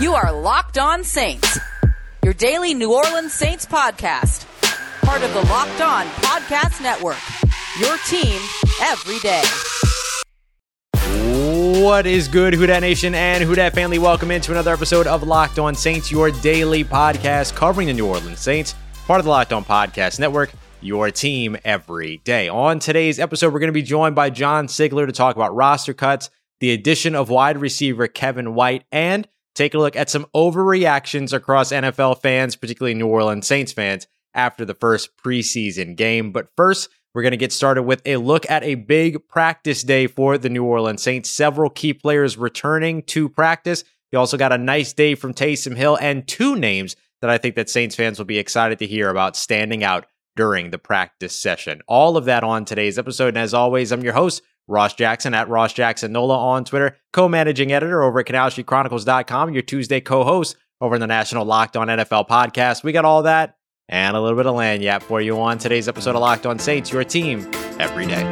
You are Locked On Saints, your daily New Orleans Saints podcast, part of the Locked On Podcast Network. Your team every day. What is good, Who Dat Nation and Who Dat family? Welcome into another episode of Locked On Saints, your daily podcast covering the New Orleans Saints, part of the Locked On Podcast Network, your team every day. On today's episode, we're going to be joined by John Sigler to talk about roster cuts, the addition of wide receiver Kevin White, and take a look at some overreactions across NFL fans, particularly New Orleans Saints fans, after the first preseason game. But first, we're going to get started with a look at a big practice day for the New Orleans Saints. Several key players returning to practice. You also got a nice day from Taysom Hill and two names that I think that Saints fans will be excited to hear about standing out during the practice session. All of that on today's episode. And as always, I'm your host, Ross Jackson at Ross Jackson Nola on Twitter, co-managing editor over at Canal Street CanalStreetChronicles.com, your Tuesday co-host over in the National Locked On NFL podcast. We got all that and a little bit of lagniappe for you on today's episode of Locked On Saints, your team every day.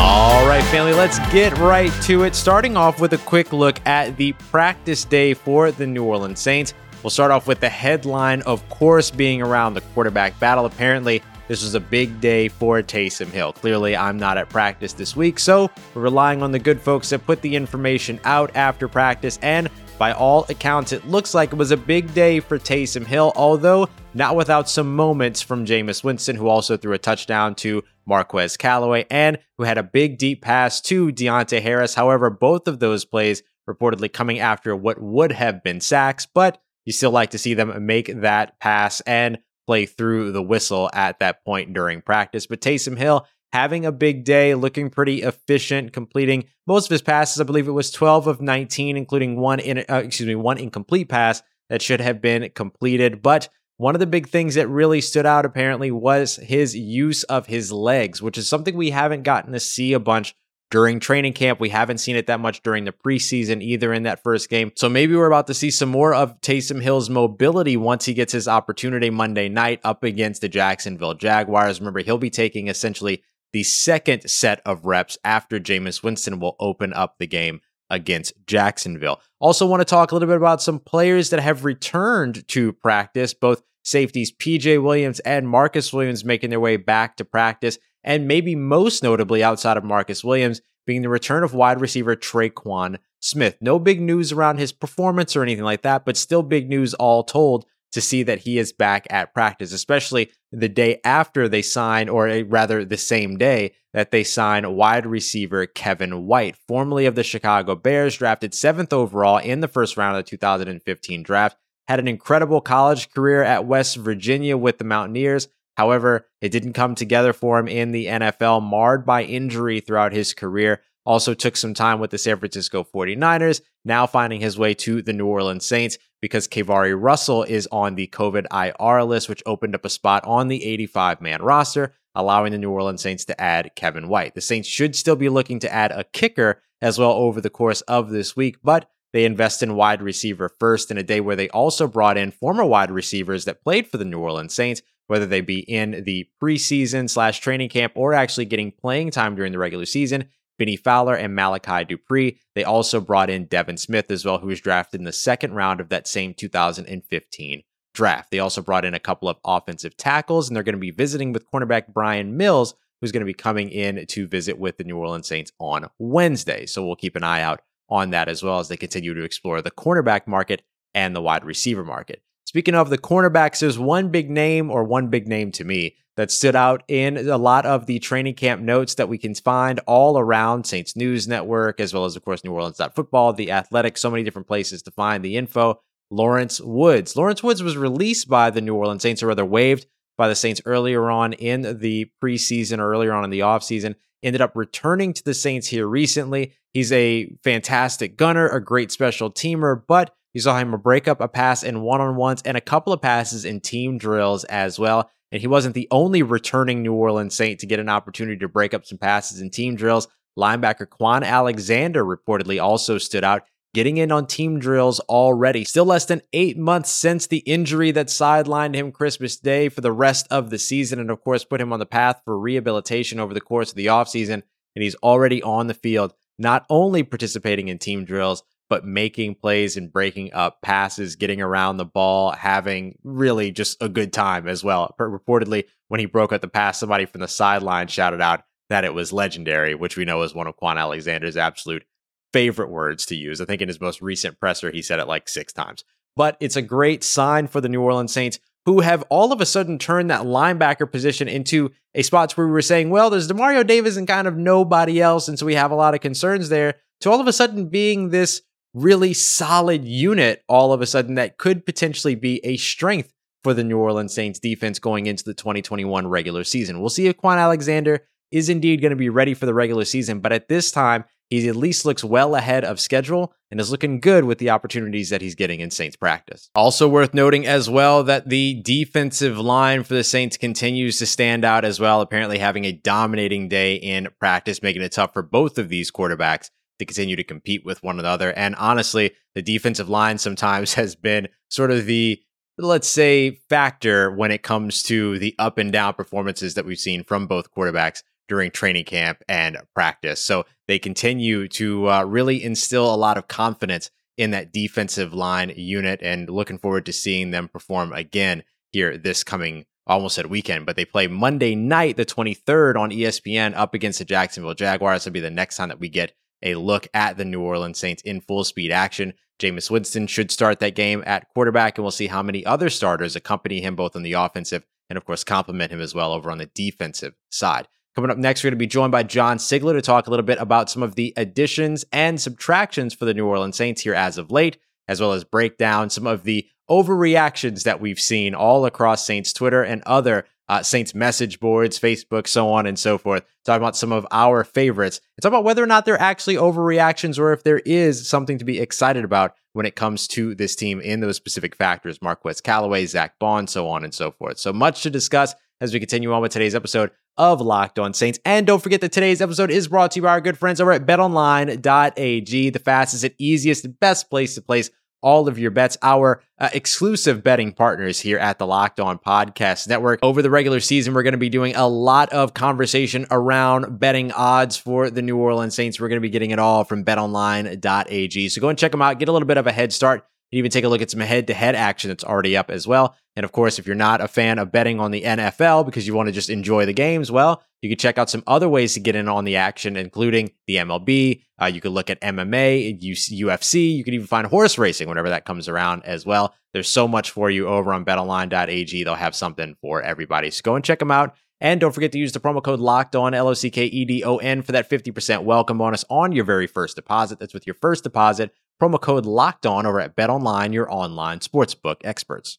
All right, family, let's get right to it. Starting off with a quick look at the practice day for the New Orleans Saints. We'll start off with the headline, of course, being around the quarterback battle. Apparently, this was a big day for Taysom Hill. Clearly, I'm not at practice this week, so we're relying on the good folks that put the information out after practice. And by all accounts, it looks like it was a big day for Taysom Hill, although not without some moments from Jameis Winston, who also threw a touchdown to Marquez Callaway and who had a big deep pass to Deonte Harris. However, both of those plays reportedly coming after what would have been sacks, but you still like to see them make that pass and play through the whistle at that point during practice. But Taysom Hill having a big day, looking pretty efficient, completing most of his passes. I believe it was 12 of 19, including one in uh, excuse me, one incomplete pass that should have been completed. But one of the big things that really stood out apparently was his use of his legs, which is something we haven't gotten to see a bunch during training camp. We haven't seen it that much during the preseason either in that first game. So maybe we're about to see some more of Taysom Hill's mobility once he gets his opportunity Monday night up against the Jacksonville Jaguars. Remember, he'll be taking essentially the second set of reps after Jameis Winston will open up the game against Jacksonville. Also, want to talk a little bit about some players that have returned to practice, both safeties PJ Williams and Marcus Williams making their way back to practice and maybe most notably outside of Marcus Williams being the return of wide receiver Tre'Quan Smith. No big news around his performance or anything like that, but still big news all told to see that he is back at practice, especially the day after they sign, or eh, rather the same day that they sign wide receiver Kevin White, formerly of the Chicago Bears, drafted seventh overall in the first round of the 2015 draft. Had an incredible college career at West Virginia with the Mountaineers, However, it didn't come together for him in the NFL, marred by injury throughout his career. Also took some time with the San Francisco 49ers, now finding his way to the New Orleans Saints because KeiVarae Russell is on the COVID IR list, which opened up a spot on the 85 man roster, allowing the New Orleans Saints to add Kevin White. The Saints should still be looking to add a kicker as well over the course of this week, but they invest in wide receiver first in a day where they also brought in former wide receivers that played for the New Orleans Saints, whether they be in the preseason slash training camp or actually getting playing time during the regular season. Bennie Fowler and Malachi Dupre. They also brought in Devin Smith as well, who was drafted in the second round of that same 2015 draft. They also brought in a couple of offensive tackles, and they're going to be visiting with cornerback Brian Mills, who's going to be coming in to visit with the New Orleans Saints on Wednesday. So we'll keep an eye out on that as well as they continue to explore the cornerback market and the wide receiver market. Speaking of the cornerbacks, there's one big name, or one big name to me, that stood out in a lot of the training camp notes that we can find all around Saints News Network, as well as, of course, New Orleans Football, The Athletic, so many different places to find the info. Lawrence Woods. Lawrence Woods was released by the New Orleans Saints, or rather waived by the Saints earlier on in the preseason or earlier on in the offseason. Ended up returning to the Saints here recently. He's a fantastic gunner, a great special teamer, but you saw him break up a pass in one on ones and a couple of passes in team drills as well. And he wasn't the only returning New Orleans Saint to get an opportunity to break up some passes in team drills. Linebacker Kwon Alexander reportedly also stood out, getting in on team drills already. Still less than eight months since the injury that sidelined him Christmas Day for the rest of the season, and of course put him on the path for rehabilitation over the course of the offseason. and he's already on the field, not only participating in team drills, but making plays and breaking up passes, getting around the ball, having really just a good time as well. Reportedly, when he broke up the pass, somebody from the sideline shouted out that it was legendary, which we know is one of Kwon Alexander's absolute favorite words to use. I think in his most recent presser, he said it like six times. But it's a great sign for the New Orleans Saints, who have all of a sudden turned that linebacker position into a spot where we were saying, well, there's Demario Davis and kind of nobody else. And so we have a lot of concerns there to all of a sudden being this really solid unit all of a sudden that could potentially be a strength for the New Orleans Saints defense going into the 2021 regular season. We'll see if Kwon Alexander is indeed going to be ready for the regular season, but at this time, he at least looks well ahead of schedule and is looking good with the opportunities that he's getting in Saints practice. Also worth noting as well that the defensive line for the Saints continues to stand out as well, apparently having a dominating day in practice, making it tough for both of these quarterbacks to continue to compete with one another. And honestly, the defensive line sometimes has been sort of the let's say factor when it comes to the up and down performances that we've seen from both quarterbacks during training camp and practice. So they continue to uh, really instill a lot of confidence in that defensive line unit and looking forward to seeing them perform again here this coming almost at weekend, but they play Monday night, the 23rd on ESPN up against the Jacksonville Jaguars. That'll be the next time that we get a look at the New Orleans Saints in full speed action. Jameis Winston should start that game at quarterback, and we'll see how many other starters accompany him both on the offensive and, of course, complement him as well over on the defensive side. Coming up next, we're going to be joined by John Sigler to talk a little bit about some of the additions and subtractions for the New Orleans Saints here as of late, as well as break down some of the overreactions that we've seen all across Saints Twitter and other uh, Saints message boards, Facebook, so on and so forth. Talking about some of our favorites and talk about whether or not they're actually overreactions or if there is something to be excited about when it comes to this team in those specific factors. Marquez Callaway, Zach Bond, so on and so forth. So much to discuss as we continue on with today's episode of Locked On Saints. And don't forget that today's episode is brought to you by our good friends over at betonline.ag, the fastest and easiest and best place to place all of your bets, our uh, exclusive betting partners here at the Locked On Podcast Network. Over the regular season, we're going to be doing a lot of conversation around betting odds for the New Orleans Saints. We're going to be getting it all from betonline.ag. So go and check them out, get a little bit of a head start even take a look at some head to head action that's already up as well. And of course, if you're not a fan of betting on the NFL because you want to just enjoy the games, well, you can check out some other ways to get in on the action, including the MLB. Uh, you could look at MMA, UFC. You can even find horse racing whenever that comes around as well. There's so much for you over on betonline.ag. They'll have something for everybody. So go and check them out. And don't forget to use the promo code locked on L O C K E D O N for that 50% welcome bonus on your very first deposit. That's with your first deposit Promo code locked on over at Bet Online, your online sportsbook experts.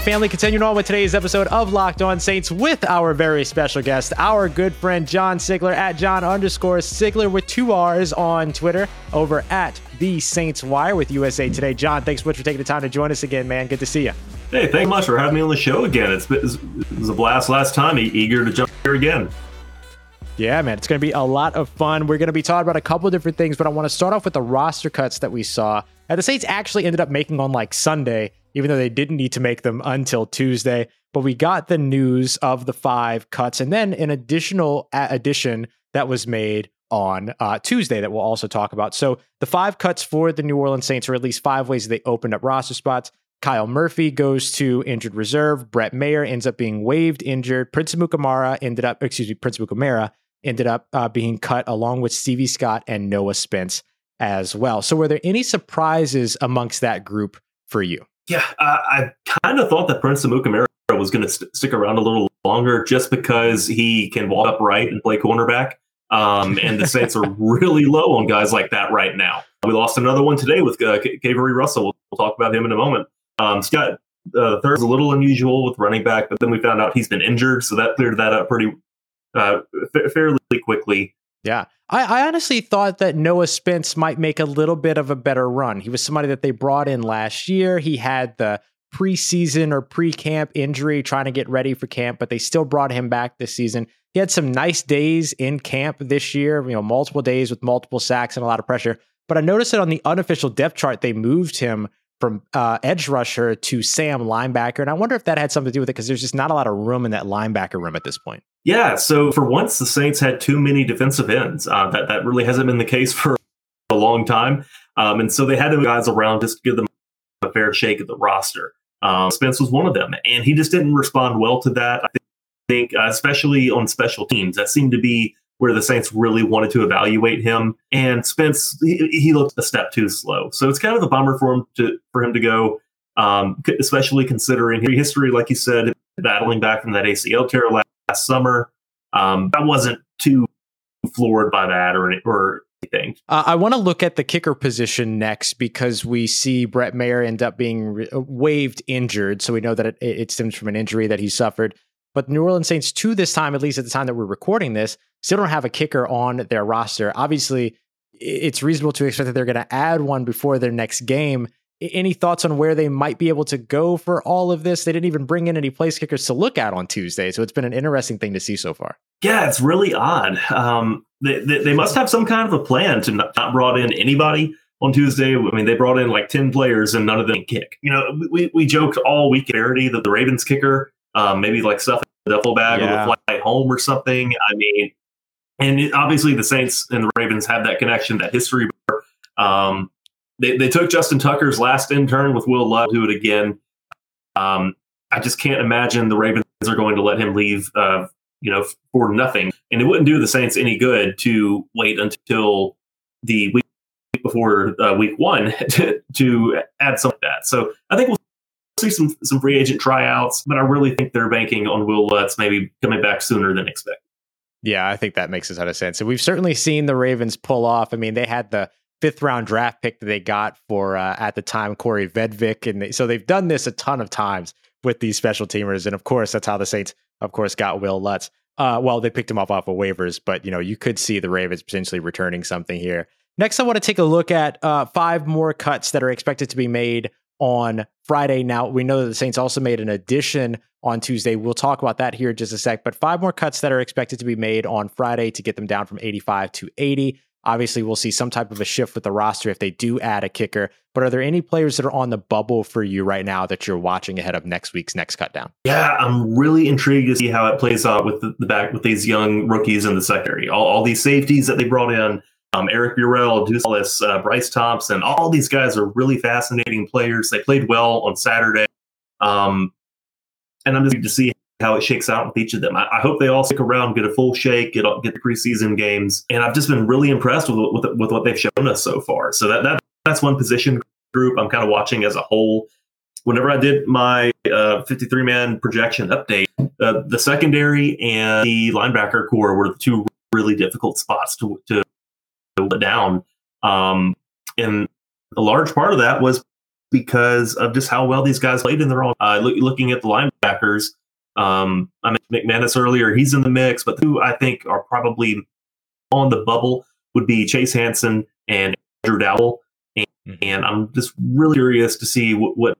Right, family, continuing on with today's episode of Locked On Saints with our very special guest, our good friend John Sigler at John underscore Sigler with two R's on Twitter over at the Saints Wire with USA Today. John, thanks so much for taking the time to join us again, man. Good to see you. Hey, thank you much for having me on the show again. It's been, it was a blast last time. Eager to jump here again. Yeah, man, it's going to be a lot of fun. We're going to be talking about a couple of different things, but I want to start off with the roster cuts that we saw. And the Saints actually ended up making on like Sunday even though they didn't need to make them until Tuesday. But we got the news of the five cuts and then an additional addition that was made on uh, Tuesday that we'll also talk about. So the five cuts for the New Orleans Saints are at least five ways they opened up roster spots. Kyle Murphy goes to injured reserve. Brett Maher ends up being waived injured. Prince Amukamara ended up, excuse me, Prince Amukamara ended up uh, being cut along with Stevie Scott and Noah Spence as well. So were there any surprises amongst that group for you? Yeah, uh, I kind of thought that Prince Amukamara was going to st- stick around a little longer just because he can walk upright and play cornerback. Um, and the Saints are really low on guys like that right now. We lost another one today with uh, KeiVarae Russell. We'll, we'll, talk about him in a moment. Um, Scott uh, third was a little unusual with running back, but then we found out he's been injured, so that cleared that up pretty uh, f- fairly quickly. Yeah. I, I, honestly thought that Noah Spence might make a little bit of a better run. He was somebody that they brought in last year. He had the preseason or pre camp injury trying to get ready for camp, but they still brought him back this season. He had some nice days in camp this year, you know, multiple days with multiple sacks and a lot of pressure. But I noticed that on the unofficial depth chart, they moved him from uh, edge rusher to Sam linebacker. And I wonder if that had something to do with it because there's just not a lot of room in that linebacker room at this point. Yeah. So for once, the Saints had too many defensive ends. Uh, that, that really hasn't been the case for a long time. Um, and so they had to guys around just to give them a fair shake at the roster. Um, Spence was one of them, and he just didn't respond well to that. I think, uh, especially on special teams, that seemed to be where the Saints really wanted to evaluate him. And Spence, he, he looked a step too slow. So it's kind of a bummer for him to for him to go, um, especially considering his history, like you said, battling back from that ACL tear last, last summer. Um, I wasn't too floored by that or or anything. Uh, I want to look at the kicker position next because we see Brett Maher end up being re- uh, waived injured. So we know that it, it stems from an injury that he suffered. But New Orleans Saints, to this time, at least at the time that we're recording this, still don't have a kicker on their roster. Obviously, it's reasonable to expect that they're going to add one before their next game. Any thoughts on where they might be able to go for all of this? They didn't even bring in any place kickers to look at on Tuesday, so it's been an interesting thing to see so far. Yeah, it's really odd. Um, they, they, they, must have some kind of a plan to not, not brought in anybody on Tuesday. I mean, they brought in like 10 players and none of them kick. You know, we, we joked all week Verity that the Ravens kicker, um, maybe like stuff in a duffel bag yeah. or flight home or something. I mean, and it, obviously the Saints and the Ravens have that connection, that history. Um, they, they took Justin Tucker's last intern with Will Love, do it again. Um, I just can't imagine the Ravens are going to let him leave, uh, you know, for nothing. And it wouldn't do the Saints any good to wait until the week before uh, week one to, to add something like that. So I think we'll see some some free agent tryouts, but I really think they're banking on Wil Lutz maybe coming back sooner than expected. Yeah, I think that makes a ton of sense. And we've certainly seen the Ravens pull off. I mean, they had the fifth round draft pick that they got for uh, at the time Kaare Vedvik, and they, so they've done this a ton of times with these special teamers. And of course, that's how the Saints, of course, got Wil Lutz. Uh, well, they picked him up off of waivers, but you know you could see the Ravens potentially returning something here. Next, I want to take a look at uh, five more cuts that are expected to be made on Friday. Now, we know that the Saints also made an addition on Tuesday. We'll talk about that here in just a sec, but five more cuts that are expected to be made on Friday to get them down from 85 to 80. Obviously, we'll see some type of a shift with the roster if they do add a kicker. But are there any players that are on the bubble for you right now that you're watching ahead of next week's next cutdown? Yeah, I'm really intrigued to see how it plays out with the, the back with these young rookies in the secondary. All, all these safeties that they brought in um, Eric Burrell, Deuce uh, Bryce Thompson, all these guys are really fascinating players. They played well on Saturday. Um, and I'm just to see how it shakes out with each of them. I, I, hope they all stick around, get a full shake, get get the preseason games, and I've just been really impressed with with, with what they've shown us so far. So that, that that's one position group I'm kind of watching as a whole. Whenever I did my uh, 53 man projection update, uh, the secondary and the linebacker core were the two really difficult spots to to down. Um, and a large part of that was because of just how well these guys played in their own. Uh, look, looking at the linebackers, um, I mean McManus earlier, he's in the mix, but who I think are probably on the bubble would be Chase Hansen and Andrew Dowell. And, mm-hmm. and I'm just really curious to see what, what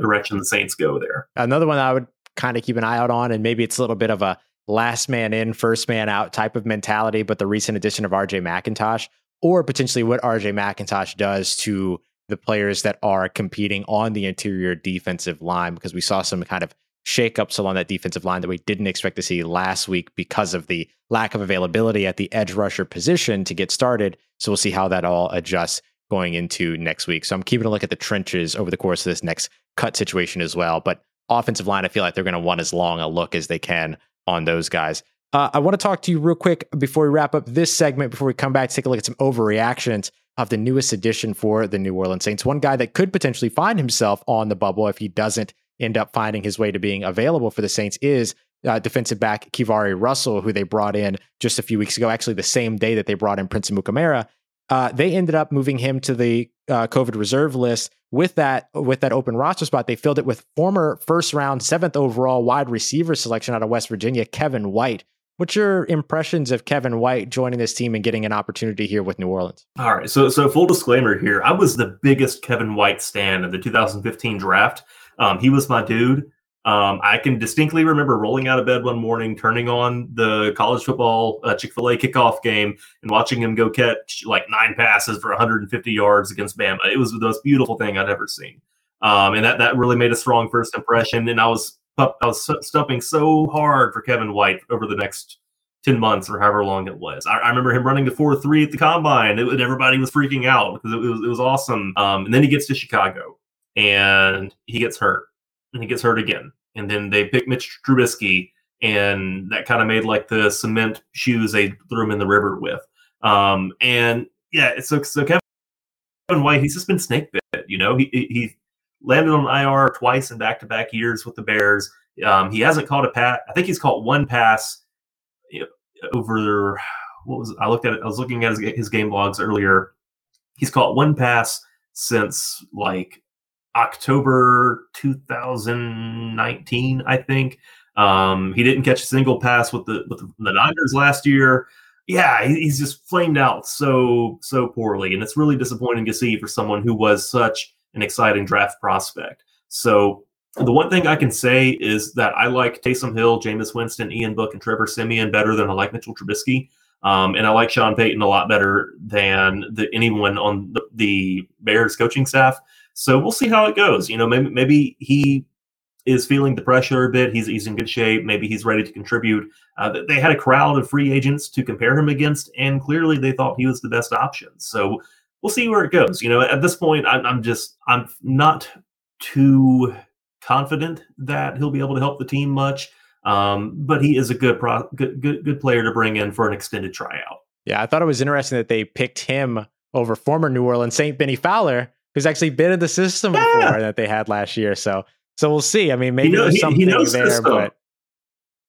direction the Saints go there. Another one I would kind of keep an eye out on, and maybe it's a little bit of a last man in, first man out type of mentality, but the recent addition of RJ McIntosh, or potentially what RJ McIntosh does to the players that are competing on the interior defensive line, because we saw some kind of shakeups along that defensive line that we didn't expect to see last week because of the lack of availability at the edge rusher position to get started. So we'll see how that all adjusts going into next week. So I'm keeping a look at the trenches over the course of this next cut situation as well. But offensive line, I feel like they're going to want as long a look as they can on those guys. Uh, I want to talk to you real quick before we wrap up this segment, before we come back take a look at some overreactions of the newest addition for the New Orleans Saints. One guy that could potentially find himself on the bubble if he doesn't end up finding his way to being available for the Saints is uh, defensive back KeiVarae Russell, who they brought in just a few weeks ago, actually the same day that they brought in Prince Amukamara. Uh, they ended up moving him to the uh, COVID reserve list with that with that open roster spot, they filled it with former first round, seventh overall wide receiver selection out of West Virginia, Kevin White. What's your impressions of Kevin White joining this team and getting an opportunity here with New Orleans? All right, so so full disclaimer here, I was the biggest Kevin White stan of the 2015 draft. Um, he was my dude. Um, I can distinctly remember rolling out of bed one morning, turning on the college football uh, Chick fil A kickoff game, and watching him go catch like nine passes for 150 yards against Bama. It was the most beautiful thing I'd ever seen. Um, and that, that really made a strong first impression. And I was I was stumping so hard for Kevin White over the next 10 months or however long it was. I, I remember him running the 4 3 at the combine. It, everybody was freaking out because it, it, was, it was awesome. Um, and then he gets to Chicago and he gets hurt and he gets hurt again. And then they pick Mitch Trubisky, and that kind of made like the cement shoes they threw him in the river with. Um, and yeah, so so Kevin White, he's just been snake bit. You know, he he landed on IR twice in back to back years with the Bears. Um, he hasn't caught a pass. I think he's caught one pass over. What was I looked at? It, I was looking at his, his game logs earlier. He's caught one pass since like October 2019, I think. Um, he didn't catch a single pass with the with the Niners last year. Yeah, he's just flamed out so so poorly, and it's really disappointing to see for someone who was such an exciting draft prospect. So the one thing I can say is that I like Taysom Hill, Jameis Winston, Ian Book, and Trevor Siemian better than I like Mitchell Trubisky. Um, and I like Sean Payton a lot better than the, anyone on the, the, Bears coaching staff. So we'll see how it goes. You know, maybe maybe he is feeling the pressure a bit. He's he's in good shape. Maybe he's ready to contribute. Uh, they had a crowd of free agents to compare him against, and clearly they thought he was the best option. So we'll see where it goes. You know, at this point, I'm, I'm just I'm not too confident that he'll be able to help the team much. Um, but he is a good, pro- good, good, good player to bring in for an extended tryout. Yeah, I thought it was interesting that they picked him over former New Orleans Saint Bennie Fowler, who's actually been in the system yeah. before that they had last year. So, so we'll see. I mean, maybe there's something he, he there, but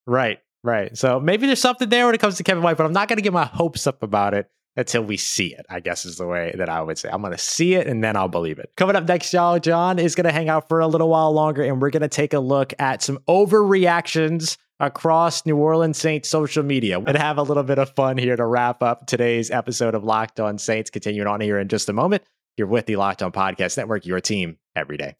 right, right. So maybe there's something there when it comes to Kevin White, but I'm not going to get my hopes up about it until we see it, I guess is the way that I would say. I'm going to see it and then I'll believe it. Coming up next, y'all, John is going to hang out for a little while longer and we're going to take a look at some overreactions across New Orleans Saints social media and have a little bit of fun here to wrap up today's episode of Locked On Saints. Continuing on here in just a moment. You're with the Locked On Podcast Network, your team every day.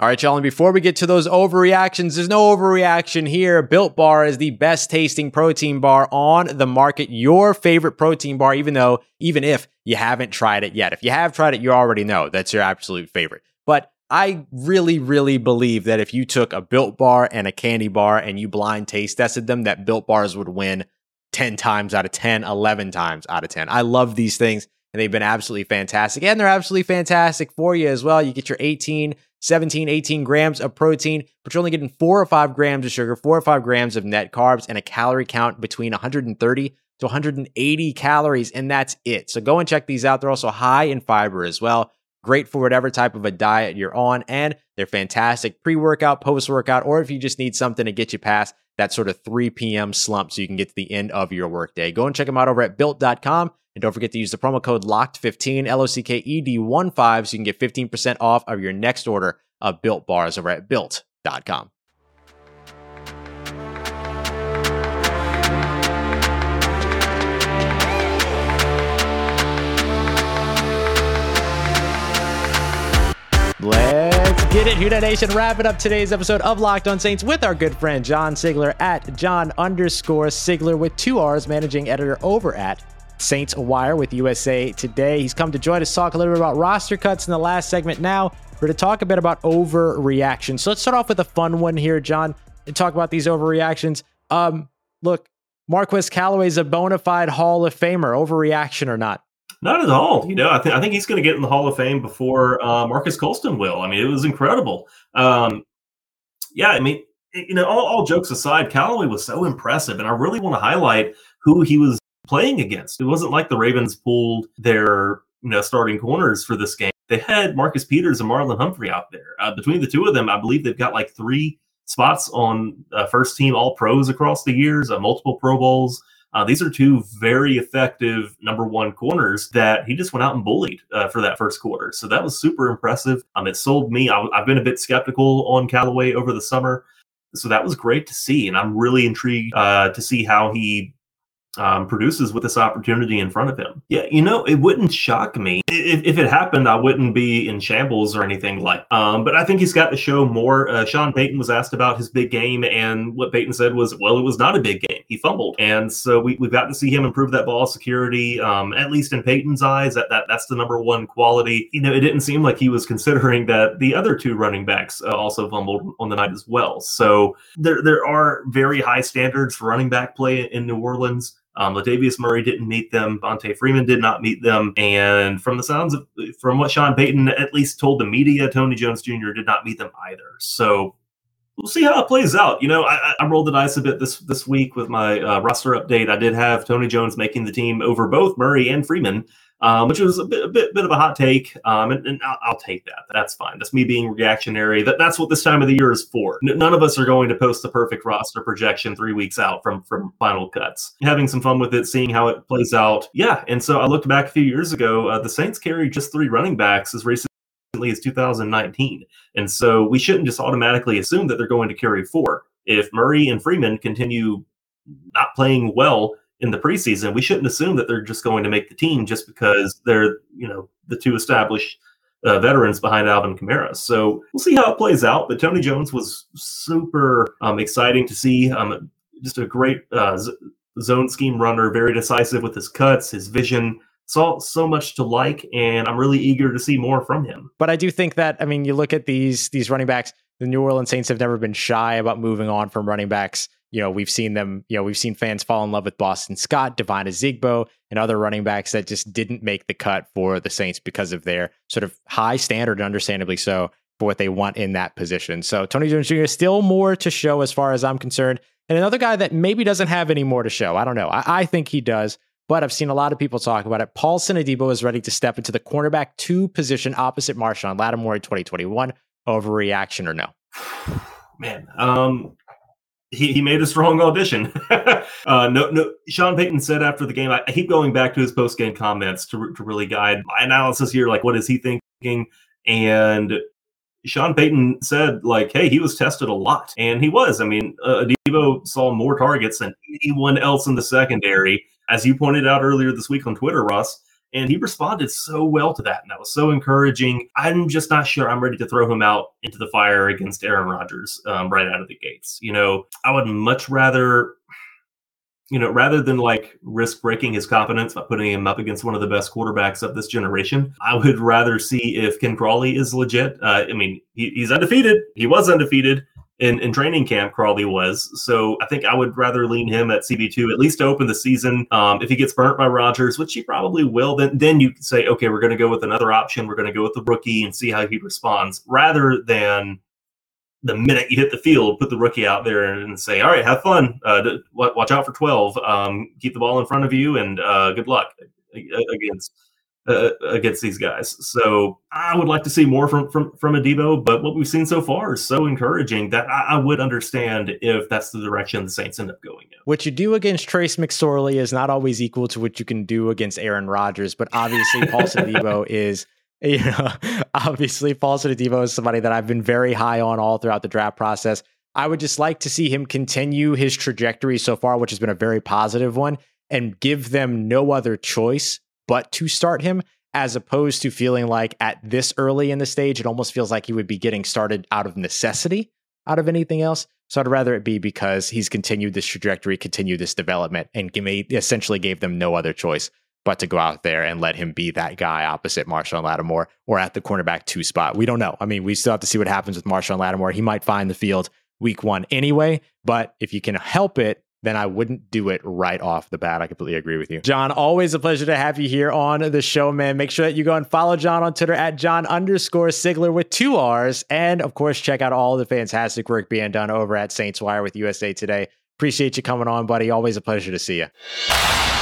All right, y'all. And before we get to those overreactions, there's no overreaction here. Built Bar is the best tasting protein bar on the market. Your favorite protein bar, even though, even if you haven't tried it yet. If you have tried it, you already know that's your absolute favorite. But I really, really believe that if you took a Built Bar and a candy bar and you blind taste tested them, that Built Bars would win 10 times out of 10, 11 times out of 10. I love these things and they've been absolutely fantastic. And they're absolutely fantastic for you as well. You get your 18, 17, 18 grams of protein, but you're only getting four or five grams of sugar, four or five grams of net carbs, and a calorie count between 130 to 180 calories, and that's it. So go and check these out. They're also high in fiber as well. Great for whatever type of a diet you're on, and they're fantastic pre workout, post workout, or if you just need something to get you past that sort of 3 p.m. slump so you can get to the end of your workday. Go and check them out over at built.com. And don't forget to use the promo code LOCKED15, L O C K E D 1 5, so you can get 15% off of your next order of built bars over at built.com. Let's get it, Hoot Nation. Wrapping up today's episode of Locked On Saints with our good friend John Sigler at John underscore Sigler with two R's, managing editor over at Saints Wire with USA Today. He's come to join us, talk a little bit about roster cuts in the last segment. Now, we're to talk a bit about overreaction. So let's start off with a fun one here, John, and talk about these overreactions. Um, look, Marquez Callaway is a bona fide Hall of Famer. Overreaction or not? Not at all. You know, I think I think he's going to get in the Hall of Fame before uh, Marques Colston will. I mean, it was incredible. Um, yeah, I mean, you know, all, all jokes aside, Callaway was so impressive, and I really want to highlight who he was playing against. It wasn't like the Ravens pulled their you know starting corners for this game. They had Marcus Peters and Marlon Humphrey out there. Uh, between the two of them, I believe they've got like three spots on uh, first team All Pros across the years, uh, multiple Pro Bowls. Uh, these are two very effective number one corners that he just went out and bullied uh, for that first quarter. So that was super impressive. Um, it sold me. I, have been a bit skeptical on Callaway over the summer. So that was great to see. And I'm really intrigued uh, to see how he um, produces with this opportunity in front of him. Yeah, you know, it wouldn't shock me if, if it happened. I wouldn't be in shambles or anything like. Um, but I think he's got to show more. Uh, Sean Payton was asked about his big game, and what Payton said was, "Well, it was not a big game. He fumbled." And so we we've got to see him improve that ball security. Um, at least in Payton's eyes, that that that's the number one quality. You know, it didn't seem like he was considering that the other two running backs uh, also fumbled on the night as well. So there there are very high standards for running back play in New Orleans. Um, Latavius Murray didn't meet them. Devonta Freeman did not meet them. And from the sounds of, from what Sean Payton at least told the media, Tony Jones Jr. did not meet them either. So we'll see how it plays out. You know, I, I rolled the dice a bit this this week with my uh, roster update. I did have Tony Jones making the team over both Murray and Freeman um, which was a bit, a bit, bit of a hot take. Um, and, and I'll, I'll, take that. That's fine. That's me being reactionary. That that's what this time of the year is for. N- none of us are going to post the perfect roster projection three weeks out from from final cuts. Having some fun with it, seeing how it plays out. Yeah. And so I looked back a few years ago. Uh, the Saints carried just three running backs as recently as 2019, and so we shouldn't just automatically assume that they're going to carry four. If Murray and Freeman continue not playing well in the preseason, we shouldn't assume that they're just going to make the team just because they're, you know, the two established uh, veterans behind Alvin Kamara. So we'll see how it plays out. But Tony Jones was super um, exciting to see. Um, just a great uh, z- zone scheme runner, very decisive with his cuts, his vision. Saw so much to like, and I'm really eager to see more from him. But I do think that I mean, you look at these these running backs. The New Orleans Saints have never been shy about moving on from running backs you know, we've seen them, you know, we've seen fans fall in love with Boston Scott, Devine Ozigbo, and other running backs that just didn't make the cut for the Saints because of their sort of high standard, and understandably so, for what they want in that position. So Tony Jones Jr. still more to show as far as I'm concerned. And another guy that maybe doesn't have any more to show. I don't know. I, I think he does, but I've seen a lot of people talk about it. Paul Adebo is ready to step into the cornerback two position opposite Marshon Lattimore in 2021. Overreaction or no? Man, um, he, he made a strong audition. uh, no, no. Sean Payton said after the game, I, I keep going back to his post game comments to, to really guide my analysis here. Like, what is he thinking? And Sean Payton said, like, hey, he was tested a lot. And he was. I mean, uh, saw more targets than anyone else in the secondary. As you pointed out earlier this week on Twitter, Russ, and he responded so well to that. And that was so encouraging. I'm just not sure I'm ready to throw him out into the fire against Aaron Rodgers um, right out of the gates. You know, I would much rather, you know, rather than like risk breaking his confidence by putting him up against one of the best quarterbacks of this generation, I would rather see if Ken Crawley is legit. Uh, I mean, he, he's undefeated. He was undefeated in, in training camp, Crawley was. So I think I would rather lean him at CB2, at least to open the season. Um, if he gets burnt by Rodgers, which he probably will, then, then you can say, okay, we're going to go with another option. We're going to go with the rookie and see how he responds rather than the minute you hit the field, put the rookie out there and say, all right, have fun. Uh, watch out for 12. Um, keep the ball in front of you and uh, good luck against uh, against these guys. So I would like to see more from from from Adebo, but what we've seen so far is so encouraging that I, I, would understand if that's the direction the Saints end up going in. What you do against Trace McSorley is not always equal to what you can do against Aaron Rodgers, but obviously Paul Adebo is. You know, obviously, Paulson Adebo is somebody that I've been very high on all throughout the draft process. I would just like to see him continue his trajectory so far, which has been a very positive one, and give them no other choice but to start him, as opposed to feeling like at this early in the stage, it almost feels like he would be getting started out of necessity, out of anything else. So I'd rather it be because he's continued this trajectory, continued this development, and essentially gave them no other choice but to go out there and let him be that guy opposite Marshon Lattimore or at the cornerback two spot. We don't know. I mean, we still have to see what happens with Marshon Lattimore. He might find the field week one anyway, but if you can help it, then I wouldn't do it right off the bat. I completely agree with you. John, always a pleasure to have you here on the show, man. Make sure that you go and follow John on Twitter at John underscore Sigler with two R's. And of course, check out all the fantastic work being done over at Saints Wire with USA Today. Appreciate you coming on, buddy. Always a pleasure to see you.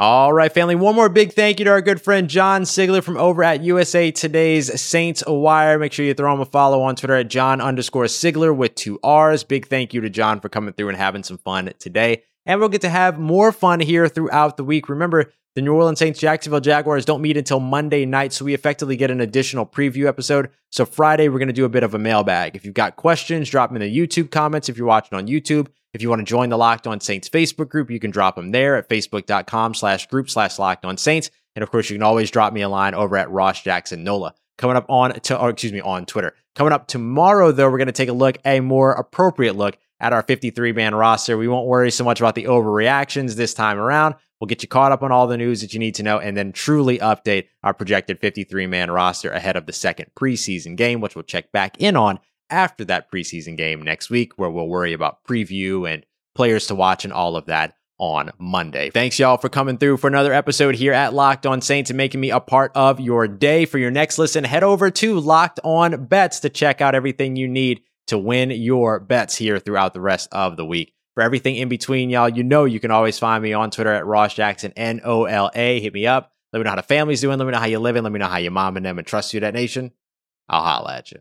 All right, family. One more big thank you to our good friend John Sigler from over at USA Today's Saints Wire. Make sure you throw him a follow on Twitter at John underscore Sigler with two R's. Big thank you to John for coming through and having some fun today. And we'll get to have more fun here throughout the week. Remember, the New Orleans Saints Jacksonville Jaguars don't meet until Monday night, so we effectively get an additional preview episode. So Friday, we're going to do a bit of a mailbag. If you've got questions, drop them in the YouTube comments if you're watching on YouTube. If you want to join the Locked On Saints Facebook group, you can drop them there at facebook.com slash group slash Locked On Saints. And of course, you can always drop me a line over at Ross Jackson Nola. Coming up on to, or excuse me, on Twitter. Coming up tomorrow, though, we're going to take a look, a more appropriate look at our 53 man roster. We won't worry so much about the overreactions this time around. We'll get you caught up on all the news that you need to know and then truly update our projected 53 man roster ahead of the second preseason game, which we'll check back in on after that preseason game next week, where we'll worry about preview and players to watch and all of that on Monday. Thanks, y'all, for coming through for another episode here at Locked On Saints and making me a part of your day. For your next listen, head over to Locked On Bets to check out everything you need to win your bets here throughout the rest of the week. For everything in between, y'all, you know you can always find me on Twitter at Ross Jackson, N O L A. Hit me up. Let me know how the family's doing. Let me know how you're living. Let me know how your mom and them and trust you, that nation. I'll holla at you.